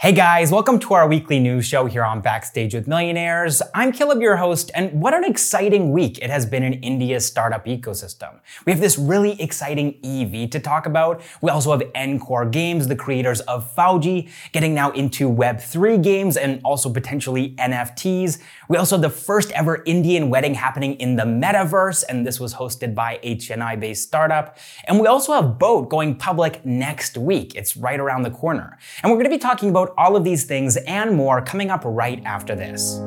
Hey guys, welcome to our weekly news show here on Backstage with Millionaires. I'm Caleb, your host, and what an exciting week it has been in India's startup ecosystem. We have this really exciting EV to talk about. We also have nCore Games, the creators of FAU-G, getting now into Web3 games and also potentially NFTs. We also have the first ever Indian wedding happening in the metaverse, and this was hosted by a Chennai based startup. And we also have Boat going public next week. It's right around the corner. And we're going to be talking about all of these things and more coming up right after this.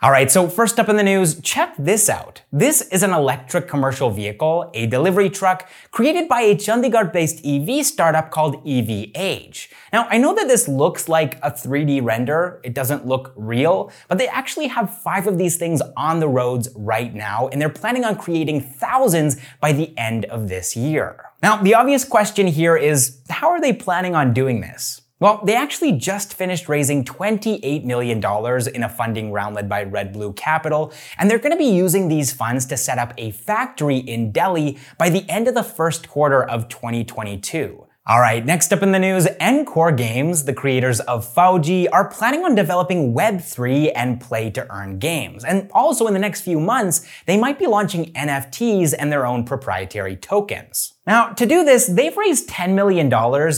All right, so first up in the news, check this out. This is an electric commercial vehicle, a delivery truck, created by a Chandigarh-based EV startup called EVage. Now, I know that this looks like a 3D render. It doesn't look real, but they actually have five of these things on the roads right now, and they're planning on creating thousands by the end of this year. Now, the obvious question here is, how are they planning on doing this? Well, they actually just finished raising $28 million in a funding round led by Redbird Capital, and they're going to be using these funds to set up a factory in Delhi by the end of the first quarter of 2022. All right, next up in the news, nCore Games, the creators of FAU-G, are planning on developing Web3 and play to earn games. And also in the next few months, they might be launching NFTs and their own proprietary tokens. Now, to do this, they've raised $10 million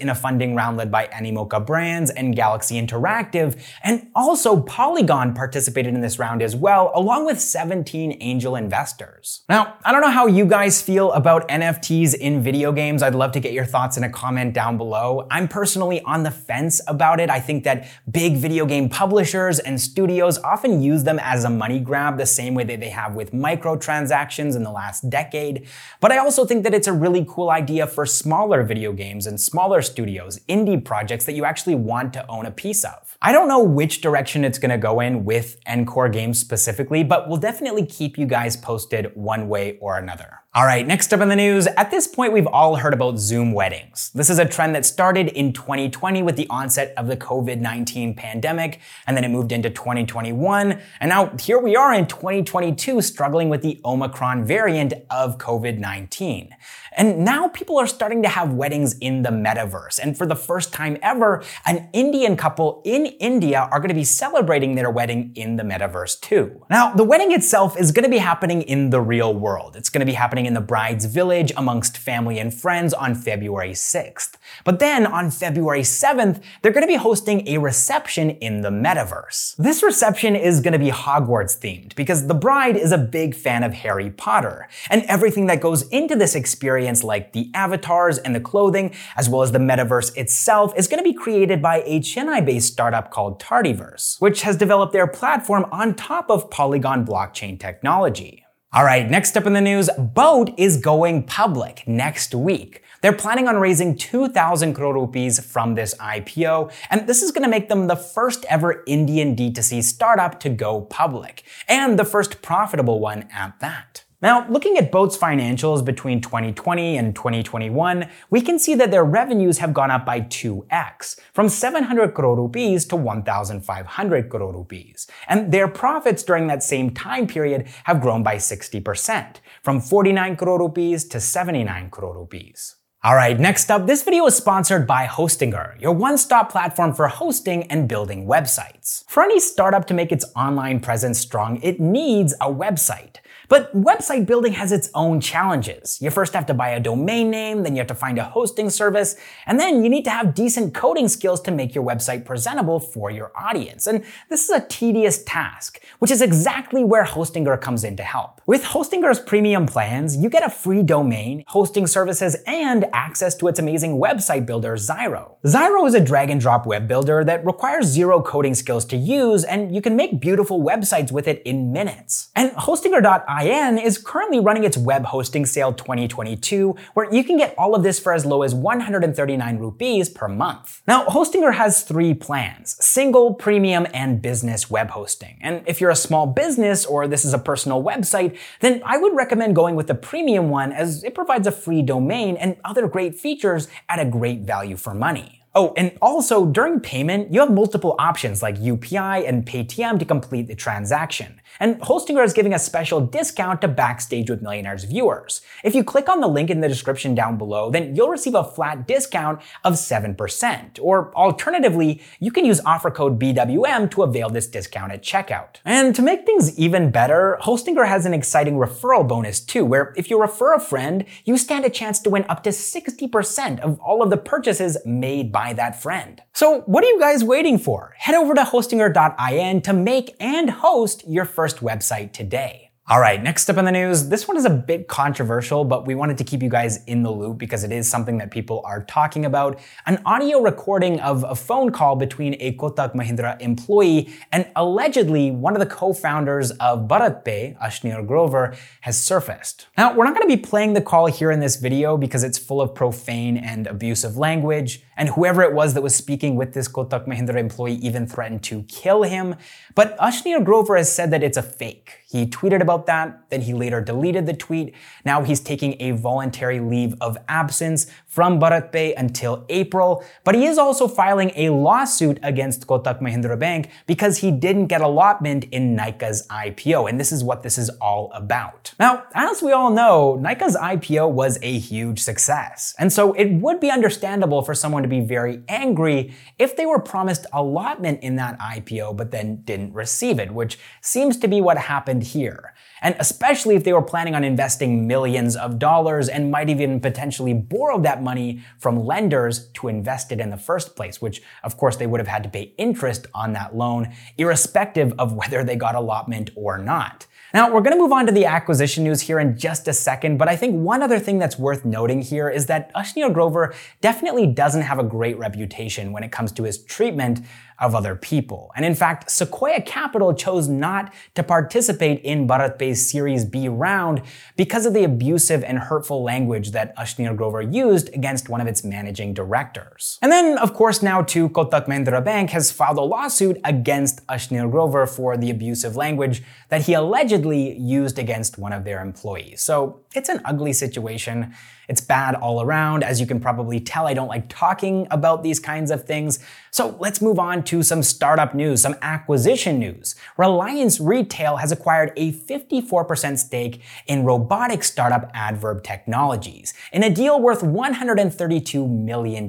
in a funding round led by Animoca Brands and Galaxy Interactive, and also Polygon participated in this round as well, along with 17 angel investors. Now, I don't know how you guys feel about NFTs in video games. I'd love to get your thoughts in a comment down below. I'm personally on the fence about it. I think that big video game publishers and studios often use them as a money grab the same way that they have with microtransactions in the last decade. But I also think that it's a really cool idea for smaller video games and smaller studios, indie projects that you actually want to own a piece of. I don't know which direction it's gonna go in with nCore Games specifically, but we'll definitely keep you guys posted one way or another. All right, next up in the news, at this point we've all heard about Zoom weddings. This is a trend that started in 2020 with the onset of the COVID-19 pandemic, and then it moved into 2021, and now here we are in 2022 struggling with the Omicron variant of COVID-19. And now people are starting to have weddings in the metaverse. And for the first time ever, an Indian couple in India are going to be celebrating their wedding in the metaverse too. Now, the wedding itself is going to be happening in the real world. It's going to be happening in the bride's village amongst family and friends on February 6th. But then on February 7th, they're going to be hosting a reception in the metaverse. This reception is going to be Hogwarts themed because the bride is a big fan of Harry Potter. And everything that goes into this experience like the avatars and the clothing, as well as the metaverse itself, is going to be created by a Chennai-based startup called Tardiverse, which has developed their platform on top of Polygon blockchain technology. All right, next up in the news, Boat is going public next week. They're planning on raising 2,000 crore rupees from this IPO, and this is going to make them the first ever Indian D2C startup to go public, and the first profitable one at that. Now, looking at Boat's financials between 2020 and 2021, we can see that their revenues have gone up by 2x, from 700 crore rupees to 1,500 crore rupees. And their profits during that same time period have grown by 60%, from 49 crore rupees to 79 crore rupees. Alright, next up, this video is sponsored by Hostinger, your one-stop platform for hosting and building websites. For any startup to make its online presence strong, it needs a website. But website building has its own challenges. You first have to buy a domain name, then you have to find a hosting service, and then you need to have decent coding skills to make your website presentable for your audience. And this is a tedious task, which is exactly where Hostinger comes in to help. With Hostinger's premium plans, you get a free domain, hosting services, and access to its amazing website builder, Zyro. Zyro is a drag and drop web builder that requires zero coding skills to use, and you can make beautiful websites with it in minutes. And Hostinger.io IN is currently running its web hosting sale 2022, where you can get all of this for as low as 139 rupees per month. Now, Hostinger has three plans, single, premium, and business web hosting. And if you're a small business or this is a personal website, then I would recommend going with the premium one as it provides a free domain and other great features at a great value for money. Oh, and also during payment, you have multiple options like UPI and Paytm to complete the transaction. And Hostinger is giving a special discount to Backstage with Millionaires viewers. If you click on the link in the description down below, then you'll receive a flat discount of 7%. Or alternatively, you can use offer code BWM to avail this discount at checkout. And to make things even better, Hostinger has an exciting referral bonus too, where if you refer a friend, you stand a chance to win up to 60% of all of the purchases made by that friend. So what are you guys waiting for? Head over to hostinger.in to make and host your first website today. All right, next up in the news. This one is a bit controversial, but we wanted to keep you guys in the loop because it is something that people are talking about. An audio recording of a phone call between a Kotak Mahindra employee and allegedly one of the co-founders of BharatPe, Ashneer Grover, has surfaced. Now, we're not going to be playing the call here in this video because it's full of profane and abusive language, and whoever it was that was speaking with this Kotak Mahindra employee even threatened to kill him. But Ashneer Grover has said that it's a fake. He tweeted about that, then he later deleted the tweet. Now he's taking a voluntary leave of absence from BharatPe until April, but he is also filing a lawsuit against Kotak Mahindra Bank because he didn't get allotment in Nykaa's IPO, and this is what this is all about. Now, as we all know, Nykaa's IPO was a huge success, and so it would be understandable for someone to be very angry if they were promised allotment in that IPO but then didn't receive it, which seems to be what happened here. And especially if they were planning on investing millions of dollars and might even potentially borrow that money from lenders to invest it in the first place, which of course they would have had to pay interest on that loan, irrespective of whether they got allotment or not. Now, we're going to move on to the acquisition news here in just a second, but I think one other thing that's worth noting here is that Ashneer Grover definitely doesn't have a great reputation when it comes to his treatment of other people. And in fact, Sequoia Capital chose not to participate in BharatPe's Series B round because of the abusive and hurtful language that Ashneer Grover used against one of its managing directors. And then, of course, now too, Kotak Mahindra Bank has filed a lawsuit against Ashneer Grover for the abusive language that he allegedly used against one of their employees. So it's an ugly situation. It's bad all around. As you can probably tell, I don't like talking about these kinds of things. So let's move on to some startup news, some acquisition news. Reliance Retail has acquired a 54% stake in robotic startup Addverb Technologies in a deal worth $132 million.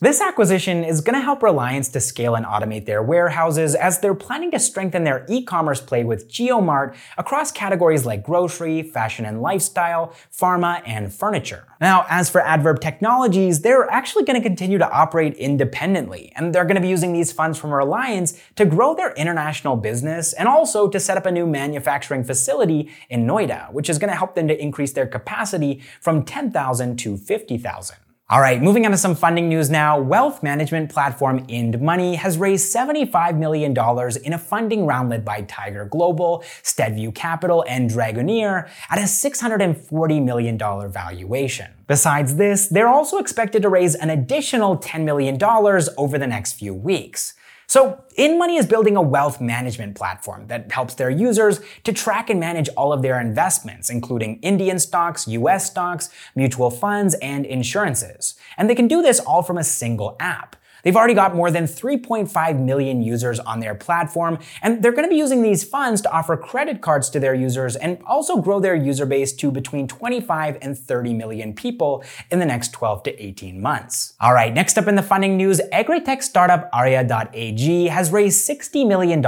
This acquisition is going to help Reliance to scale and automate their warehouses as they're planning to strengthen their e-commerce play with JioMart across categories like grocery, fashion and lifestyle, pharma, and furniture. Now, as for Addverb Technologies, they're actually going to continue to operate independently, and they're going to be using these funds from Reliance to grow their international business and also to set up a new manufacturing facility in Noida, which is going to help them to increase their capacity from 10,000 to 50,000. All right, moving on to some funding news now. Wealth management platform INDmoney has raised $75 million in a funding round led by Tiger Global, Steadview Capital, and Dragoneer at a $640 million valuation. Besides this, they're also expected to raise an additional $10 million over the next few weeks. So, INDmoney is building a wealth management platform that helps their users to track and manage all of their investments, including Indian stocks, US stocks, mutual funds, and insurances. And they can do this all from a single app. They've already got more than 3.5 million users on their platform, and they're going to be using these funds to offer credit cards to their users and also grow their user base to between 25 and 30 million people in the next 12 to 18 months. All right, next up in the funding news, agri-tech startup Arya.ag has raised $60 million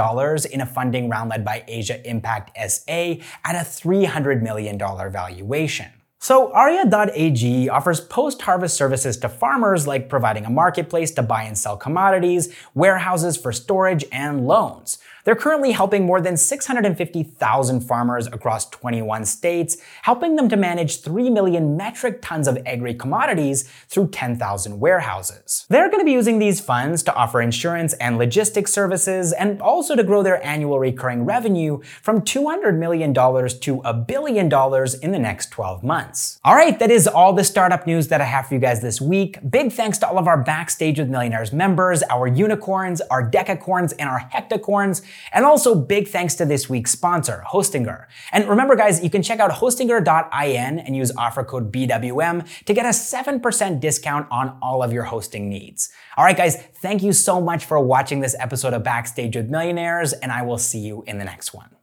in a funding round led by Asia Impact SA at a $300 million valuation. So Arya.ag offers post-harvest services to farmers like providing a marketplace to buy and sell commodities, warehouses for storage, and loans. They're currently helping more than 650,000 farmers across 21 states, helping them to manage 3 million metric tons of agri commodities through 10,000 warehouses. They're going to be using these funds to offer insurance and logistics services and also to grow their annual recurring revenue from $200 million to a billion dollars in the next 12 months. All right, that is all the startup news that I have for you guys this week. Big thanks to all of our Backstage with Millionaires members, our unicorns, our decacorns, and our hectocorns. And also big thanks to this week's sponsor, Hostinger. And remember guys, you can check out hostinger.in and use offer code BWM to get a 7% discount on all of your hosting needs. All right guys, thank you so much for watching this episode of Backstage with Millionaires and I will see you in the next one.